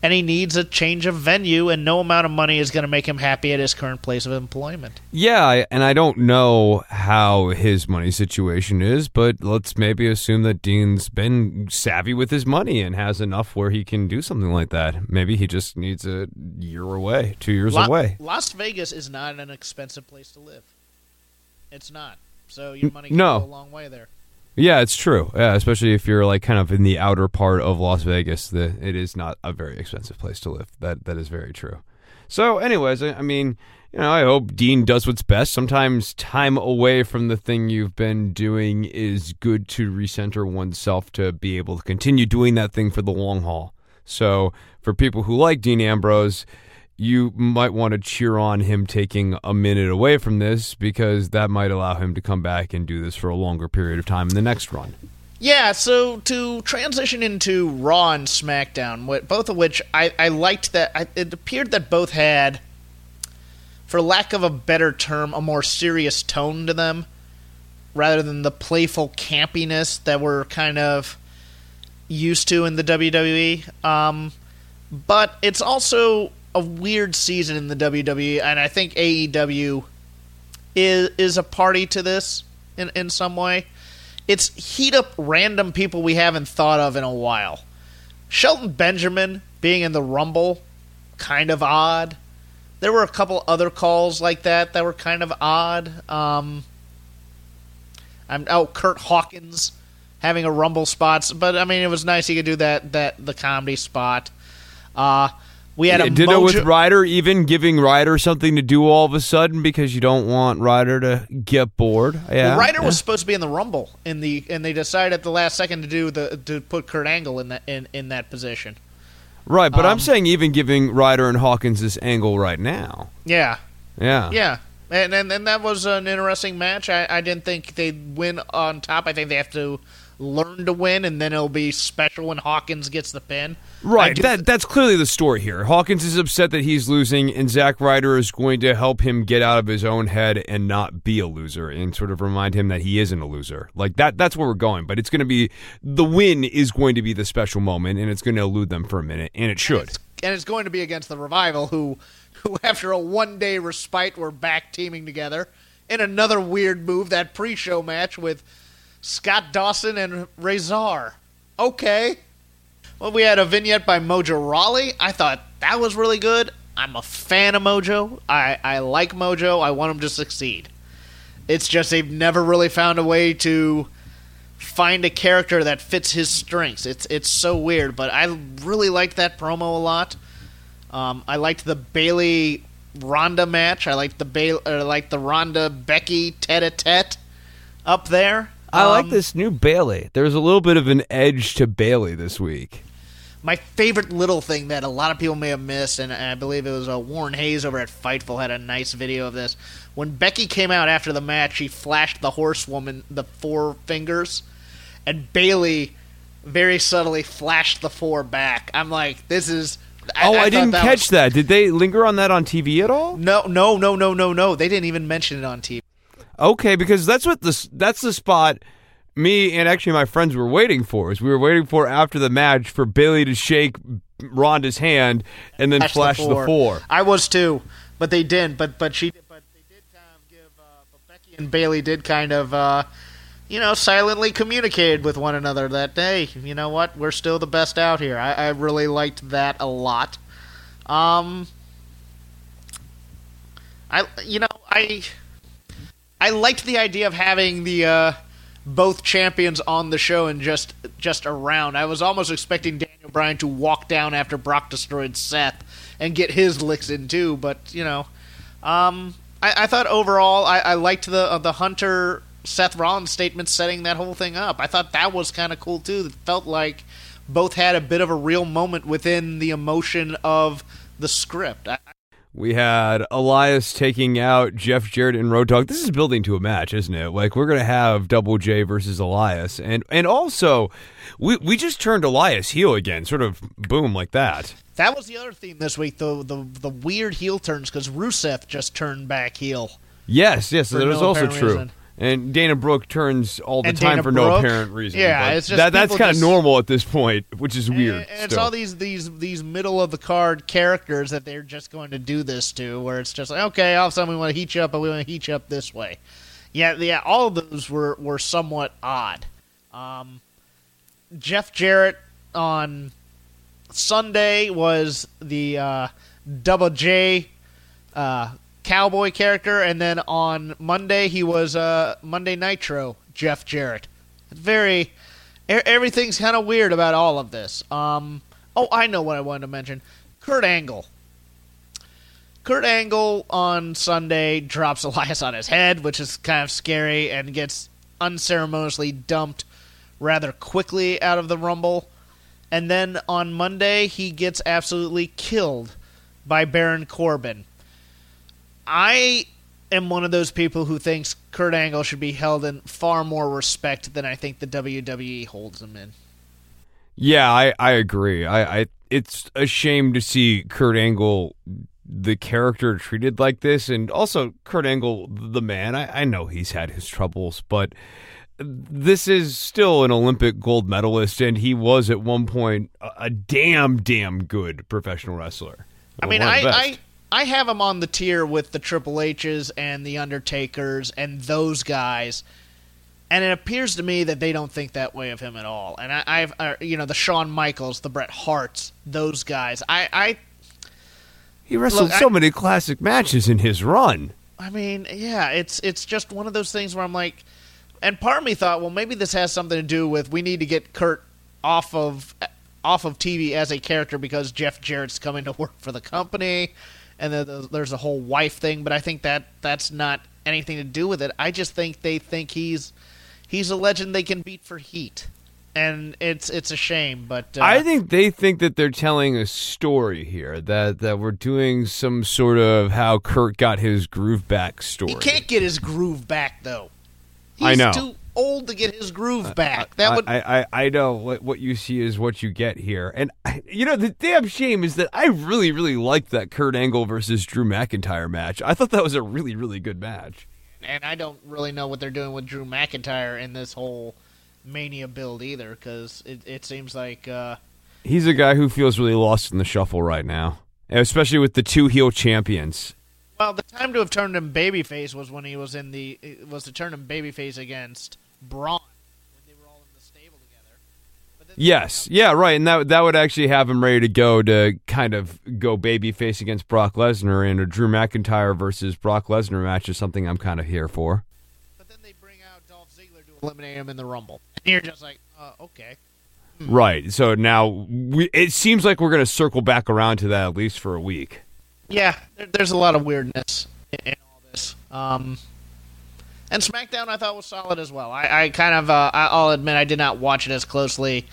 and he needs a change of venue and no amount of money is going to make him happy at his current place of employment. Yeah, and I don't know how his money situation is, but let's maybe assume that Dean's been savvy with his money and has enough where he can do something like that. Maybe he just needs a year away, two years La- away. Las Vegas is not an expensive place to live. It's not. So your money can no. go a long way there. Yeah, it's true. Yeah, especially if you're like kind of in the outer part of Las Vegas, the, it is not a very expensive place to live. That that is very true. So, anyways, I, I mean, you know, I hope Dean does what's best. Sometimes time away from the thing you've been doing is good to recenter oneself to be able to continue doing that thing for the long haul. So, for people who like Dean Ambrose, you might want to cheer on him taking a minute away from this because that might allow him to come back and do this for a longer period of time in the next run. Yeah, so to transition into Raw and SmackDown, both of which I, I liked that I, it appeared that both had, for lack of a better term, a more serious tone to them, rather than the playful campiness that we're kind of used to in the WWE. Um, but it's also a weird season in the WWE, and I think AEW is is a party to this in in some way. It's heat up random people we haven't thought of in a while. Shelton Benjamin being in the Rumble, kind of odd. There were a couple other calls like that that were kind of odd. Um, I'm oh Curt Hawkins having a Rumble spots, but I mean it was nice he could do that that the comedy spot. Uh, we had a Ditto with Ryder, even giving Ryder something to do all of a sudden because you don't want Ryder to get bored. Yeah, Well, Ryder yeah. was supposed to be in the Rumble in the, and they decided at the last second to do the to put Kurt Angle in that in, in that position. right, but um, I'm saying even giving Ryder and Hawkins this angle right now. Yeah, Yeah, yeah, and and, and that was an interesting match. I, I didn't think they'd win on top. I think they have to learn to win, and then it'll be special when Hawkins gets the pin. Right. That that's clearly the story here. Hawkins is upset that he's losing, and Zack Ryder is going to help him get out of his own head and not be a loser, and sort of remind him that he isn't a loser. Like that. That's where we're going. But it's going to be the win is going to be the special moment, and it's going to elude them for a minute, and it should. and it's going to be against the revival who who after a one day respite were back teaming together in another weird move that pre-show match with Scott Dawson and Razor. Okay. Well, we had a vignette by Mojo Rawley. I thought that was really good. I'm a fan of Mojo. I, I like Mojo. I want him to succeed. It's just they've never really found a way to find a character that fits his strengths. It's it's so weird, but I really liked that promo a lot. Um, I liked the Bayley Ronda match. I liked the Bayley, uh, like the Ronda Becky tete a tete up there. I like Um, this new Bayley. There's a little bit of an edge to Bayley this week. My favorite little thing that a lot of people may have missed, and I believe it was uh, Warren Hayes over at Fightful had a nice video of this. When Becky came out after the match, she flashed the horsewoman the four fingers, and Bayley very subtly flashed the four back. I'm like, this is. oh, I, thought didn't that catch was- that. Did they linger on that on TV at all? No, no, no, no, no, no. They didn't even mention it on TV. Okay, because that's what the that's the spot me and actually my friends were waiting for. Is we were waiting for after the match for Bayley to shake Ronda's hand and then flash the four. I was too, but they didn't. But but she but they did kind of give. Uh, but Becky and Bayley did kind of. Uh, you know, silently communicated with one another that, hey, you know what, we're still the best out here. I, I really liked that a lot. Um, I, you know, I, I liked the idea of having the uh, both champions on the show and just just around. I was almost expecting Daniel Bryan to walk down after Brock destroyed Seth and get his licks in too, but you know, um, I, I thought overall I, I liked the uh, the Hunter Seth Rollins statement setting that whole thing up. I thought that was kind of cool too. It felt like both had a bit of a real moment within the emotion of the script. I, We had Elias taking out Jeff Jarrett and Road Dogg. This is building to a match, isn't it? Like we're gonna have Double J versus Elias, and and also we we just turned Elias heel again, sort of boom like that. that was the other theme this week. The the the weird heel turns because Rusev just turned back heel. Yes, yes, that is no also true. reason. And Dana Brooke turns all the And time Dana for no Brooke? apparent reason. Yeah, but it's just that, that's people kind of just- normal at this point, which is weird. And, and it's still. all these these these middle of the card characters that they're just going to do this to, where it's just like, okay, all of a sudden we want to heat you up, but we want to heat you up this way. Yeah, yeah, all of those were were somewhat odd. Um, Jeff Jarrett on Sunday was the uh, Double J uh, cowboy character, and then on Monday he was uh, Monday Nitro Jeff Jarrett. Very, everything's kind of weird about all of this. Um, oh, I know what I wanted to mention. Kurt Angle. Kurt Angle on Sunday drops Elias on his head, which is kind of scary, and gets unceremoniously dumped rather quickly out of the Rumble. And then on Monday, he gets absolutely killed by Baron Corbin. I am one of those people who thinks Kurt Angle should be held in far more respect than I think the WWE holds him in. Yeah, I, I agree. I, I it's a shame to see Kurt Angle the character treated like this and also Kurt Angle the man. I, I know he's had his troubles, but this is still an Olympic gold medalist and he was at one point a, a damn damn good professional wrestler. I mean, I. I I have him on the tier with the Triple H's and the Undertakers and those guys, and it appears to me that they don't think that way of him at all. And I, I've uh, you know the Shawn Michaels, the Bret Harts, those guys. I I he wrestled look, so I- many classic matches in his run. I mean, yeah, it's it's just one of those things where I'm like, and part of me thought, well, maybe this has something to do with we need to get Kurt off of off of TV as a character because Jeff Jarrett's coming to work for the company, and then there's a whole wife thing. But I think that that's not anything to do with it. I just think they think he's he's a legend they can beat for heat, and it's it's a shame. But uh, I think they think that they're telling a story here that that we're doing some sort of how Kurt got his groove back story. he can't get his groove back though. I know. Too, old to get his groove back. That would. I, I, I know what, what you see is what you get here. And, you know, the damn shame is that I really, really liked that Kurt Angle versus Drew McIntyre match. I thought that was a really, really good match. And I don't really know what they're doing with Drew McIntyre in this whole Mania build either, because it, it seems like. Uh, He's a guy who feels really lost in the shuffle right now, especially with the two heel champions. Well, the time to have turned him babyface was when he was in the was to turn him babyface against Braun when they were all in the stable together. Yes, yeah, right, and that that would actually have him ready to go to kind of go babyface against Brock Lesnar, and a Drew McIntyre versus Brock Lesnar match is something I'm kind of here for. But then they bring out Dolph Ziggler to eliminate him in the Rumble, and you're just like, uh, okay. Right. So now we, it seems like we're going to circle back around to that at least for a week. Yeah, there, there's a lot of weirdness in, in all this. Um, and SmackDown I thought was solid as well. I, I kind of, uh, I'll admit, I did not watch it as closely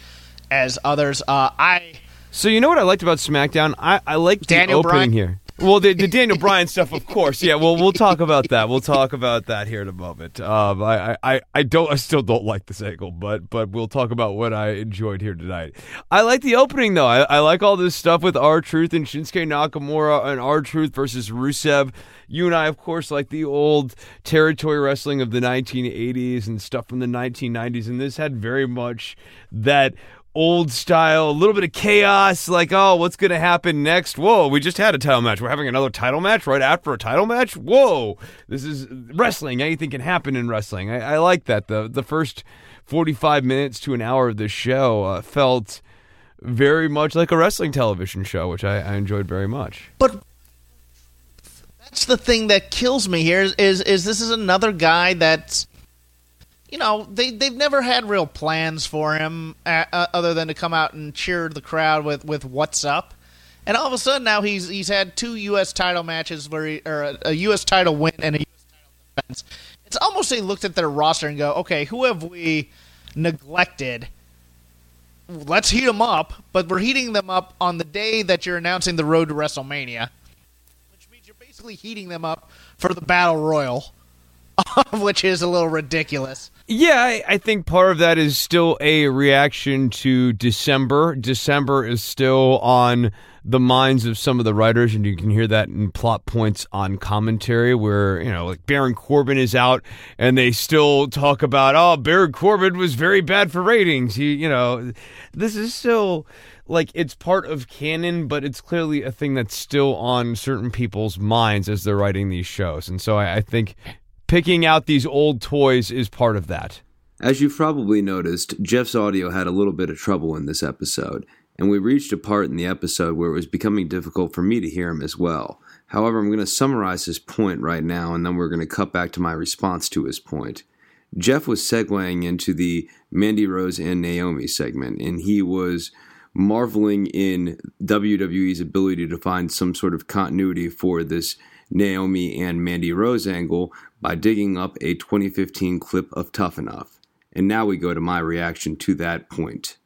as others. Uh, I So you know what I liked about SmackDown? I, I liked the opening Bryan? here. Well, the, the Daniel Bryan stuff, of course. Yeah, well, we'll talk about that. We'll talk about that here in a moment. Um, I, I, I don't, I still don't like this angle, but, but we'll talk about what I enjoyed here tonight. I like the opening though. I, I like all this stuff with R-Truth and Shinsuke Nakamura and R-Truth versus Rusev. You and I, of course, like the old territory wrestling of the 1980s and stuff from the 1990s, and this had very much that old style, a little bit of chaos, like, oh, what's going to happen next? Whoa, we just had a title match. We're having another title match right after a title match? Whoa, this is wrestling. Anything can happen in wrestling. I, I like that. The, the first 45 minutes to an hour of the show uh, felt very much like a wrestling television show, which I, I enjoyed very much. But that's the thing that kills me here is is, is this is another guy that's you know they they've never had real plans for him uh, uh, other than to come out and cheer the crowd with with what's up. And all of a sudden now he's he's had two U.S. title matches where he, or a, a U.S. title win and a U.S. title defense. It's almost they looked at their roster and go, okay, who have we neglected? Let's heat them up, but we're heating them up on the day that you're announcing the road to WrestleMania which means you're basically heating them up for the battle royal, which is a little ridiculous. Yeah, I, I think part of that is still a reaction to December. December is still on the minds of some of the writers, and you can hear that in plot points on commentary, where you know, like Baron Corbin is out, and they still talk about, oh, Baron Corbin was very bad for ratings. He, you know, this is still like it's part of canon, but it's clearly a thing that's still on certain people's minds as they're writing these shows, and so I, I think picking out these old toys is part of that. As you've probably noticed, Jeff's audio had a little bit of trouble in this episode, and we reached a part in the episode where it was becoming difficult for me to hear him as well. However, I'm going to summarize his point right now, and then we're going to cut back to my response to his point. Jeff was segueing into the Mandy Rose and Naomi segment, and he was marveling in WWE's ability to find some sort of continuity for this Naomi and Mandy Rose angle by digging up a 2015 clip of Tough Enough. And now we go to my reaction to that point.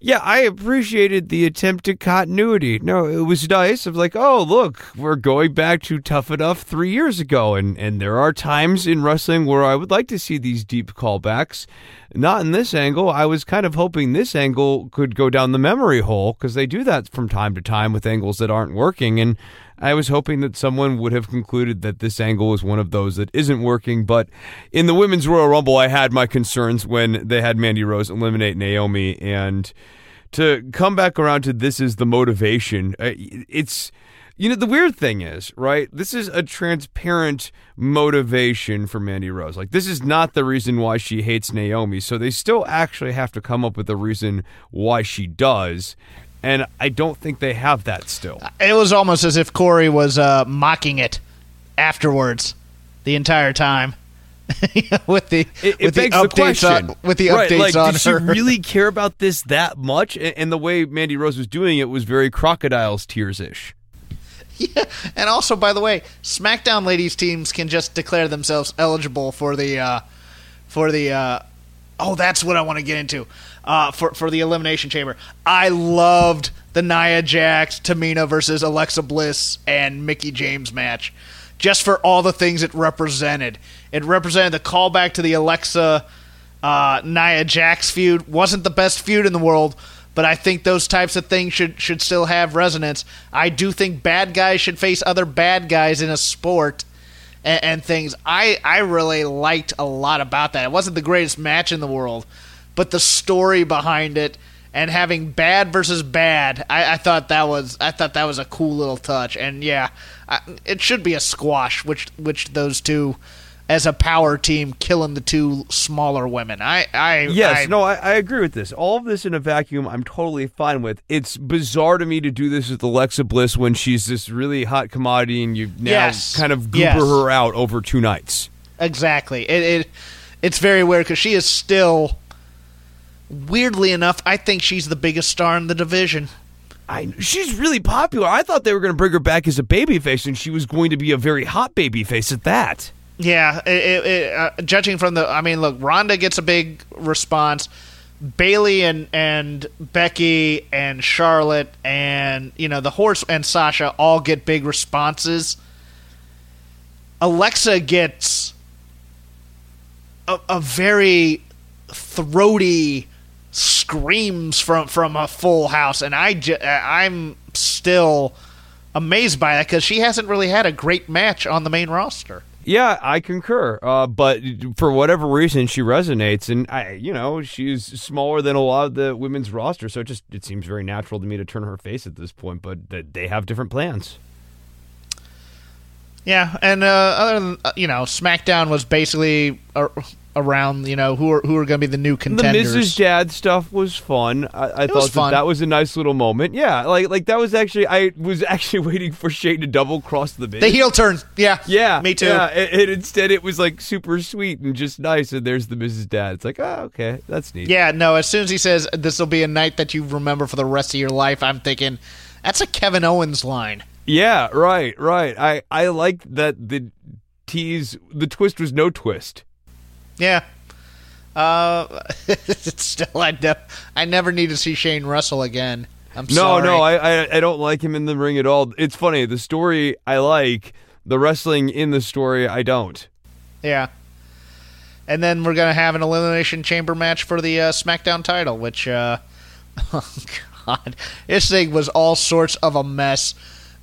Yeah, I appreciated the attempt at continuity. No, it was nice. Of like, oh, look, we're going back to Tough Enough three years ago, and and there are times in wrestling where I would like to see these deep callbacks. Not in this angle. I was kind of hoping this angle could go down the memory hole because they do that from time to time with angles that aren't working, and I was hoping that someone would have concluded that this angle is one of those that isn't working. But in the Women's Royal Rumble, I had my concerns when they had Mandy Rose eliminate Naomi. And to come back around to this is the motivation, uh, it's. You know, the weird thing is, right? This is a transparent motivation for Mandy Rose. Like, this is not the reason why she hates Naomi. So they still actually have to come up with a reason why she does and I don't think they have that still. It was almost as if Corey was uh, mocking it afterwards the entire time. with the It, it with the the, updates question. on with the right, updates like, on did her. she really care about this that much? And, and the way Mandy Rose was doing it was very crocodile's tears ish. Yeah, and also, by the way, SmackDown ladies teams can just declare themselves eligible for the uh, for the. Uh, oh, that's what I want to get into uh, for for the Elimination Chamber. I loved the Nia Jax, Tamina versus Alexa Bliss and Mickie James match, just for all the things it represented. It represented the callback to the Alexa Uh, Nia Jax feud wasn't the best feud in the world, but I think those types of things should should still have resonance. I do think bad guys should face other bad guys in a sport and, and things. I I really liked a lot about that. It wasn't the greatest match in the world, but the story behind it and having bad versus bad, I, I thought that was I thought that was a cool little touch. And yeah, I, it should be a squash, which which those two as a power team killing the two smaller women. I, I yes, I, no, I, I agree with this. All of this in a vacuum, I'm totally fine with. It's bizarre to me to do this with Alexa Bliss when she's this really hot commodity, and you now Yes. kind of goober Yes. her out over two nights. Exactly. It, it it's very weird because she is still. Weirdly enough, I think she's the biggest star in the division. I, she's really popular. I thought they were going to bring her back as a babyface, and she was going to be a very hot babyface at that. Yeah, it, it, uh, judging from the, I mean, look, Ronda gets a big response. Bayley and and Becky and Charlotte and you know the horse and Sasha all get big responses. Alexa gets a, a very throaty screams from from a full house, and I ju- I'm still amazed by that because she hasn't really had a great match on the main roster. Yeah, I concur. Uh, but for whatever reason, she resonates, and I, you know, she's smaller than a lot of the women's roster, so it just it seems very natural to me to turn her face at this point. But that they have different plans. Yeah, and uh, other than uh, you know, SmackDown was basically ar- around you know who are who are going to be the new contenders. The. Miz Dad stuff was fun. I, I thought was that, fun. that was a nice little moment. Yeah, like like that was actually I was actually waiting for Shane to double cross the Miz. the heel turn. Yeah, Yeah, me too. Yeah, and, and instead it was like super sweet and just nice. And there's the Miz Dad. It's like, oh, okay, that's neat. Yeah, no. As soon as he says this will be a night that you remember for the rest of your life, I'm thinking that's a Kevin Owens line. Yeah, right, right. I I liked that the tease. The twist was no twist. Yeah. Uh, it's still I, ne- I never need to see Shane Russell again. I'm No, sorry. no, I, I I don't like him in the ring at all. It's funny. The story I like. The wrestling in the story I don't. Yeah. And then we're gonna have an elimination chamber match for the uh, SmackDown title, which, uh, oh god, this thing was all sorts of a mess,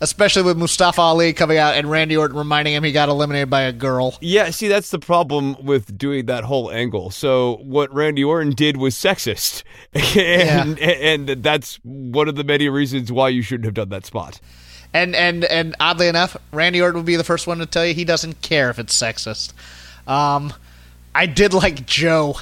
especially with Mustafa Ali coming out and Randy Orton reminding him he got eliminated by a girl. Yeah, see, that's the problem with doing that whole angle. So what Randy Orton did was sexist, and and that's one of the many reasons why you shouldn't have done that spot. And and and oddly enough, Randy Orton would be the first one to tell you he doesn't care if it's sexist. Um, I did like Joe.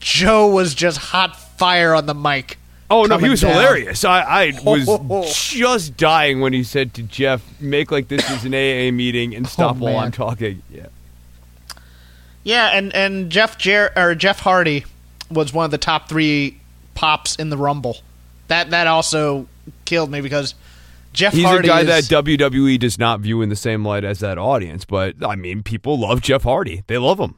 Joe was just hot fire on the mic. Oh no, he was down. hilarious. I, I was just dying when he said to Jeff, "Make like this is an AA meeting and oh, stop while Oh, man. I'm talking." Yeah. Yeah, and and Jeff Jer- or Jeff Hardy was one of the top three pops in the Rumble. That that also killed me because Jeff He's Hardy a guy is, that WWE does not view in the same light as that audience, but I mean, people love Jeff Hardy. They love him.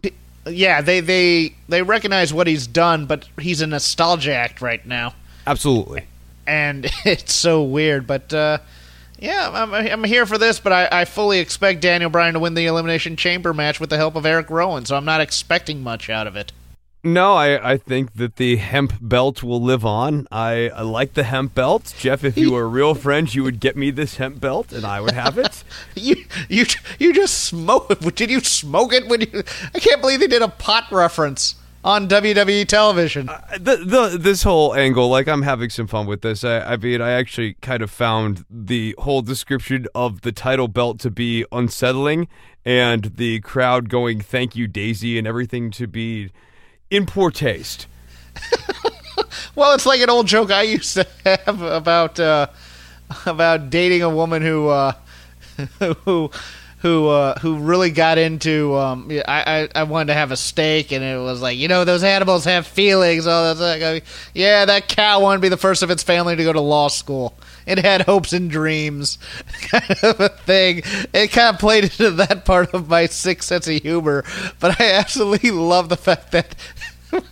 yeah they they they recognize what he's done, but he's a nostalgia act right now, Absolutely. and it's so weird. But uh, yeah, I'm I'm here for this, but I, I fully expect Daniel Bryan to win the Elimination Chamber match with the help of Eric Rowan, so I'm not expecting much out of it. No, I, I think that the hemp belt will live on. I, I like the hemp belt. Jeff, if you were a real friend, you would get me this hemp belt and I would have it. You you you just smoke. it. Did you smoke it when you? I can't believe they did a pot reference on WWE television. the, the this whole angle, like I'm having some fun with this. I, I mean, I actually kind of found the whole description of the title belt to be unsettling, and the crowd going "Thank you, Daisy" and everything to be in poor taste. Well, it's like an old joke I used to have about uh, about dating a woman who uh, who who uh, who really got into. Um, I, I I wanted to have a steak, and it was like you know those animals have feelings. That's like, yeah, that cow wanted to be the first of its family to go to law school. It had hopes and dreams, kind of a thing. It kind of played into that part of my sick sense of humor, but I absolutely love the fact that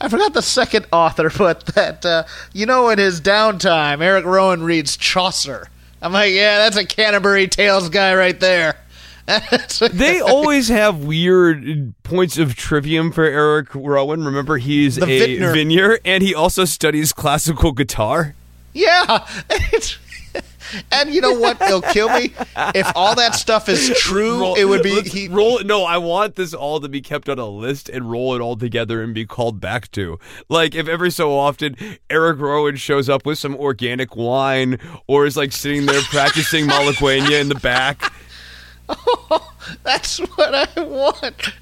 I forgot the second author, but that uh, you know, in his downtime, Eric Rowan reads Chaucer. I'm like, yeah, that's a Canterbury Tales guy right there. they always have weird points of trivium for Eric Rowan. Remember, he's The a vintner. vineyard, and he also studies classical guitar. Yeah. It's- and you know what? It'll kill me if all that stuff is true. Roll- it would be he. roll. No, I want this all to be kept on a list and roll it all together and be called back to. Like if every so often Eric Rowan shows up with some organic wine, or is like sitting there practicing Malagueña in the back. Oh, That's what I want.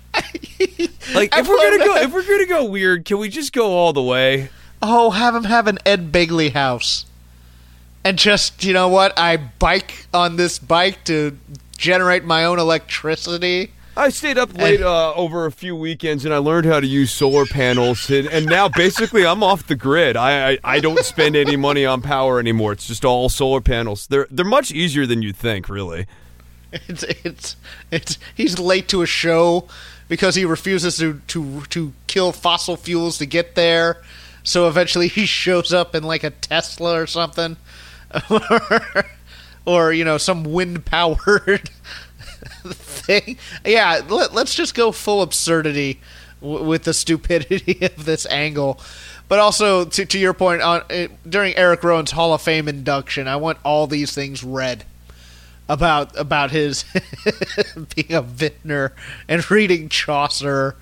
Like if we're gonna go, if we're gonna go weird, can we just go all the way? Oh, have him have an Ed Begley house. And just, you know what? I bike on this bike to generate my own electricity. I stayed up late uh, over a few weekends and I learned how to use solar panels and, and now basically I'm off the grid. I, I I don't spend any money on power anymore. It's just all solar panels. They're they're much easier than you think, really. It's it's it's he's late to a show because he refuses to to to kill fossil fuels to get there. So eventually he shows up in like a Tesla or something. Or, or you know some wind powered thing. Yeah, let, let's just go full absurdity w- with the stupidity of this angle. But also to to your point on it, during Eric Rowan's Hall of Fame induction, I want all these things read about about his being a vintner and reading Chaucer.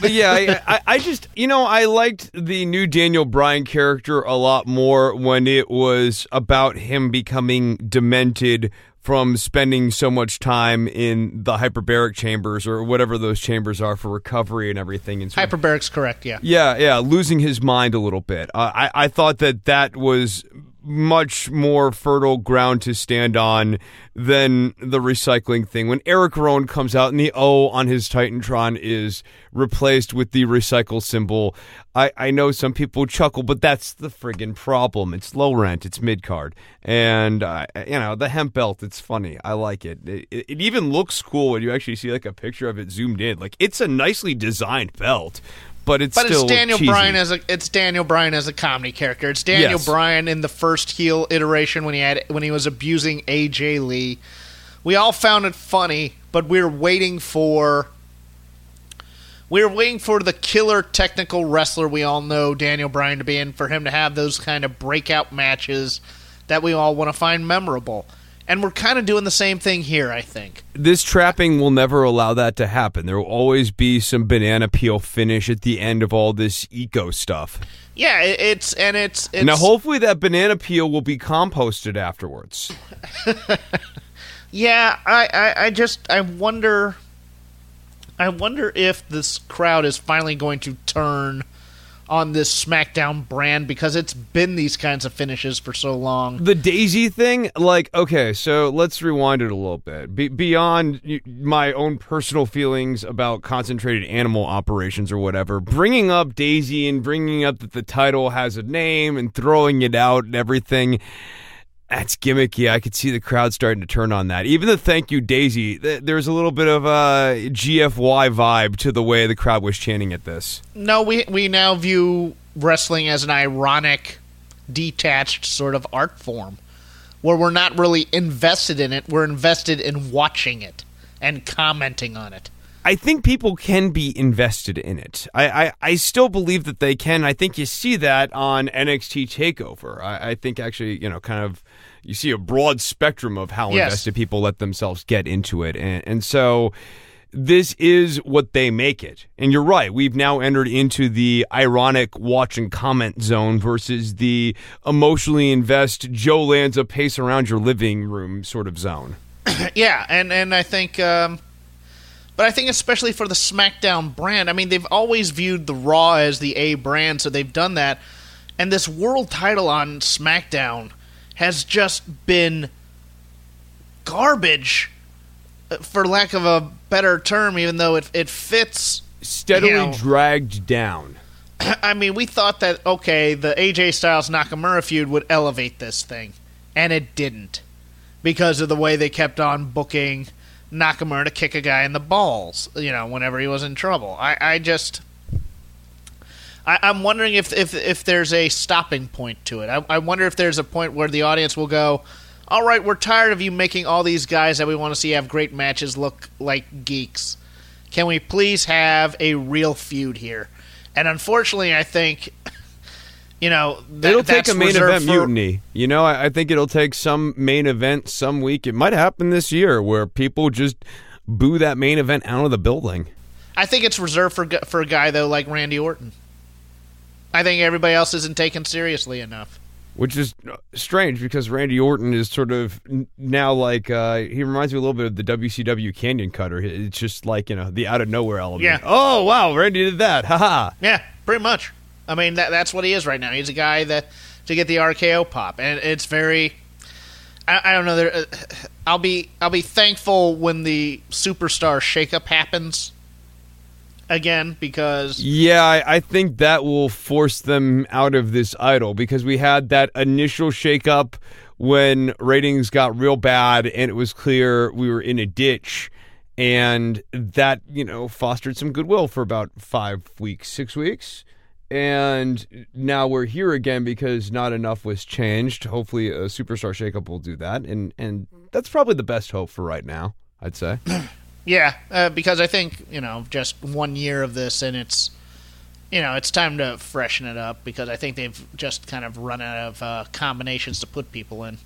But yeah, I, I, I just you know I liked the new Daniel Bryan character a lot more when it was about him becoming demented from spending so much time in the hyperbaric chambers or whatever those chambers are for recovery and everything. And of- Hyperbaric's correct, yeah. Yeah, yeah, losing his mind a little bit. Uh, I I thought that that was much more fertile ground to stand on than the recycling thing. When Eric Rowan comes out and the O on his Titantron is replaced with the recycle symbol, I, I know some people chuckle, but that's the friggin' problem. It's low rent, it's mid card, and uh, you know the hemp belt. It's funny. I like it. It, it. it even looks cool when you actually see like a picture of it zoomed in. Like it's a nicely designed belt. But it's But still it's Daniel cheesy. Bryan as a it's Daniel Bryan as a comedy character. It's Daniel Yes. Bryan in the first heel iteration when he had when he was abusing AJ Lee. We all found it funny, but we're waiting for we were waiting for the killer technical wrestler we all know Daniel Bryan to be in for him to have those kind of breakout matches that we all want to find memorable. And we're kind of doing the same thing here, I think. this trapping will never allow that to happen. There will always be some banana peel finish at the end of all this eco stuff. Yeah, it's and it's it's now, hopefully, that banana peel will be composted afterwards. Yeah, I, I, I just I wonder I wonder if this crowd is finally going to turn on this SmackDown brand because it's been these kinds of finishes for so long. The Daisy thing, like, okay, so let's rewind it a little bit. Be- beyond my own personal feelings about concentrated animal operations or whatever, bringing up Daisy and bringing up that the title has a name and throwing it out and everything. That's gimmicky. I could see the crowd starting to turn on that. Even the thank you, Daisy, th- there's a little bit of a GFY vibe to the way the crowd was chanting at this. No, we we now view wrestling as an ironic, detached sort of art form where we're not really invested in it, we're invested in watching it and commenting on it. I think people can be invested in it. I, I, I still believe that they can. I think you see that on NXT Takeover. I, I think actually, you know, kind of you see a broad spectrum of how Yes. invested people let themselves get into it, and, and so this is what they make it. And you're right. We've now entered into the ironic watch and comment zone versus the emotionally invest Joe Lanza pace around your living room sort of zone. Yeah, and and I think, um, but I think especially for the SmackDown brand, I mean they've always viewed the Raw as the A brand, so they've done that, and this world title on SmackDown has just been garbage, uh, for lack of a better term. Even though it it fits Steadily You know- dragged down. I mean, we thought that okay, the AJ Styles Nakamura feud would elevate this thing, and it didn't because of the way they kept on booking Nakamura to kick a guy in the balls. You know, whenever he was in trouble. I, I just, I, I'm wondering if if if there's a stopping point to it. I, I wonder if there's a point where the audience will go, all right, we're tired of you making all these guys that we want to see have great matches look like geeks. Can we please have a real feud here? And unfortunately, I think, you know, th- it'll take a main event for- mutiny. You know, I, I think it'll take some main event some week. It might happen this year where people just boo that main event out of the building. I think it's reserved for for a guy though like Randy Orton. I think everybody else isn't taken seriously enough. Which is strange because Randy Orton is sort of now like uh, he reminds me a little bit of the WCW Canyon Cutter. It's just like you know the out of nowhere element. Yeah. Oh wow, Randy did that. Haha. Yeah, pretty much. I mean, that, that's what he is right now. He's a guy that to get the RKO pop, and it's very. I, I don't know. There, uh, I'll be I'll be thankful when the superstar shakeup happens again because Yeah, I, I think that will force them out of this idol because we had that initial shakeup when ratings got real bad and it was clear we were in a ditch. And that, you know, fostered some goodwill for about five weeks, six weeks. And now we're here again because not enough was changed. Hopefully, a superstar shakeup will do that. And, and that's probably the best hope for right now, I'd say. yeah, uh, because I think you know just one year of this and it's you know it's time to freshen it up because I think they've just kind of run out of uh, combinations to put people in.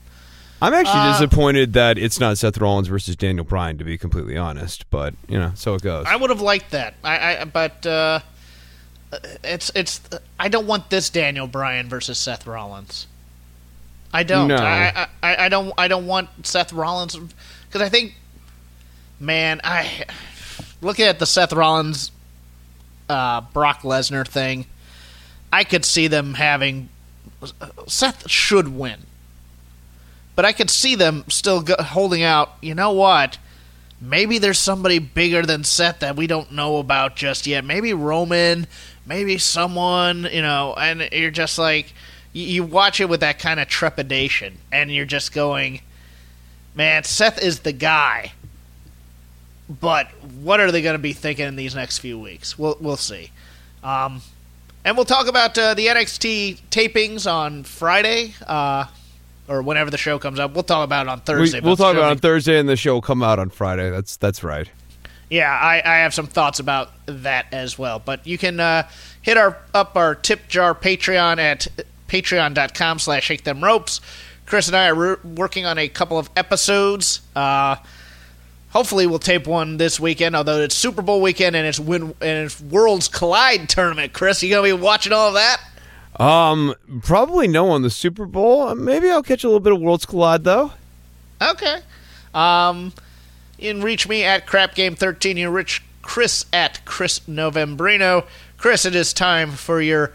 I'm actually Uh, disappointed that it's not Seth Rollins versus Daniel Bryan, to be completely honest. But you know, so it goes. I would have liked that. I, I but uh, it's it's I don't want this Daniel Bryan versus Seth Rollins. I don't. No. I, I I don't I don't want Seth Rollins because I think, man, I looking at the Seth Rollins, uh, Brock Lesnar thing, I could see them having Seth should win, but I could see them still go, holding out. You know what? maybe there's somebody bigger than Seth that we don't know about just yet. Maybe Roman, maybe someone, you know, and you're just like, you, you watch it with that kind of trepidation, and you're just going, man, Seth is the guy. But what are they going to be thinking in these next few weeks? We'll we'll see. Um, and we'll talk about uh, the NXT tapings on Friday, uh, or whenever the show comes up. We'll talk about it on Thursday. we'll talk about it on Thursday, and the show will come out on Friday. That's that's right. Yeah, I, I have some thoughts about that as well. But you can uh, hit our up our tip jar Patreon at patreon.com slash shake them ropes. Chris and I are re- working on a couple of episodes. Uh, hopefully we'll tape one this weekend, although it's Super Bowl weekend and it's win and it's Worlds Collide tournament. Chris, you gonna be watching all of that? Um, probably no on the Super Bowl. Uh, Maybe I'll catch a little bit of Worlds Collide though. Okay. Um, you can reach me at Crap Game Thirteen. You reach Chris at Chris Novembrino. Chris, it is time for your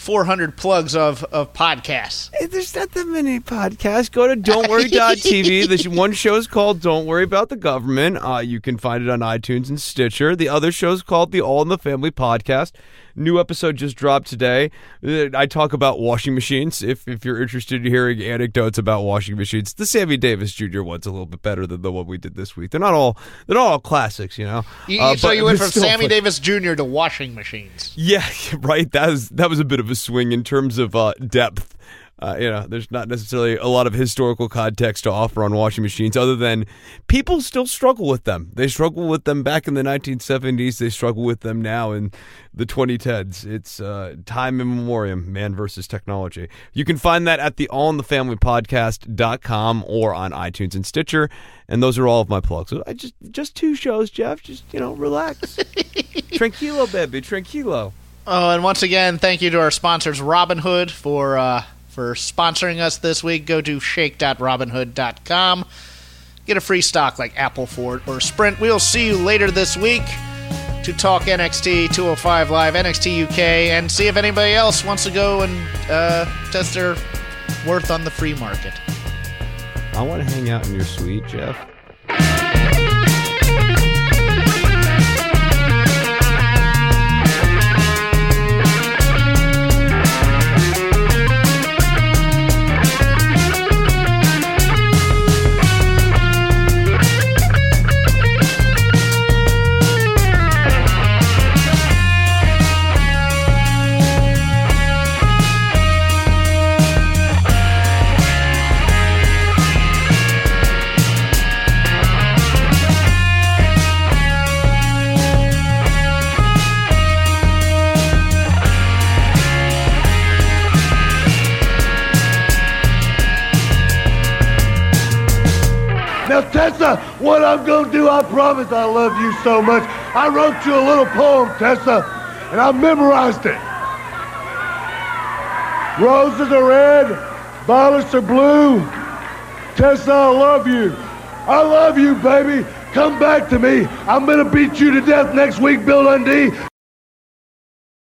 400 plugs of, of podcasts. Hey, there's not that many podcasts. Go to don'tworry.tv. This one show is called Don't Worry About the Government. Uh, you can find it on iTunes and Stitcher. The other show is called The All in the Family Podcast. New episode just dropped today. Uh, I talk about washing machines. If if you're interested in hearing anecdotes about washing machines, the Sammy Davis Jr. one's a little bit better than the one we did this week. They're not all they're not all classics, you know. You, Uh, so you went from Sammy fun. Davis Jr. to washing machines. Yeah, right. That was that was a bit of a swing in terms of uh, depth. Uh, you know, there's not necessarily a lot of historical context to offer on washing machines, other than people still struggle with them. They struggle with them back in the 1970s. They struggle with them now in the 2010s. It's uh, time immemorial, man versus technology. You can find that at the All in the Family allinthefamilypodcast.com or on iTunes and Stitcher. And those are all of my plugs. I just just two shows, Jeff. Just you know, relax. tranquilo, baby, tranquilo. Oh, and once again, thank you to our sponsors, Robinhood, for uh, for sponsoring us this week. Go to shake.robinhood.com. Get a free stock like Apple, Ford, or Sprint. We'll see you later this week to talk NXT 205 Live, NXT UK, and see if anybody else wants to go and uh, test their worth on the free market. I want to hang out in your suite, Jeff. Tessa, what I'm going to do, I promise I love you so much. I wrote you a little poem, Tessa, and I memorized it. Roses are red, violets are blue. Tessa, I love you. I love you, baby. Come back to me. I'm going to beat you to death next week, Bill Dundee.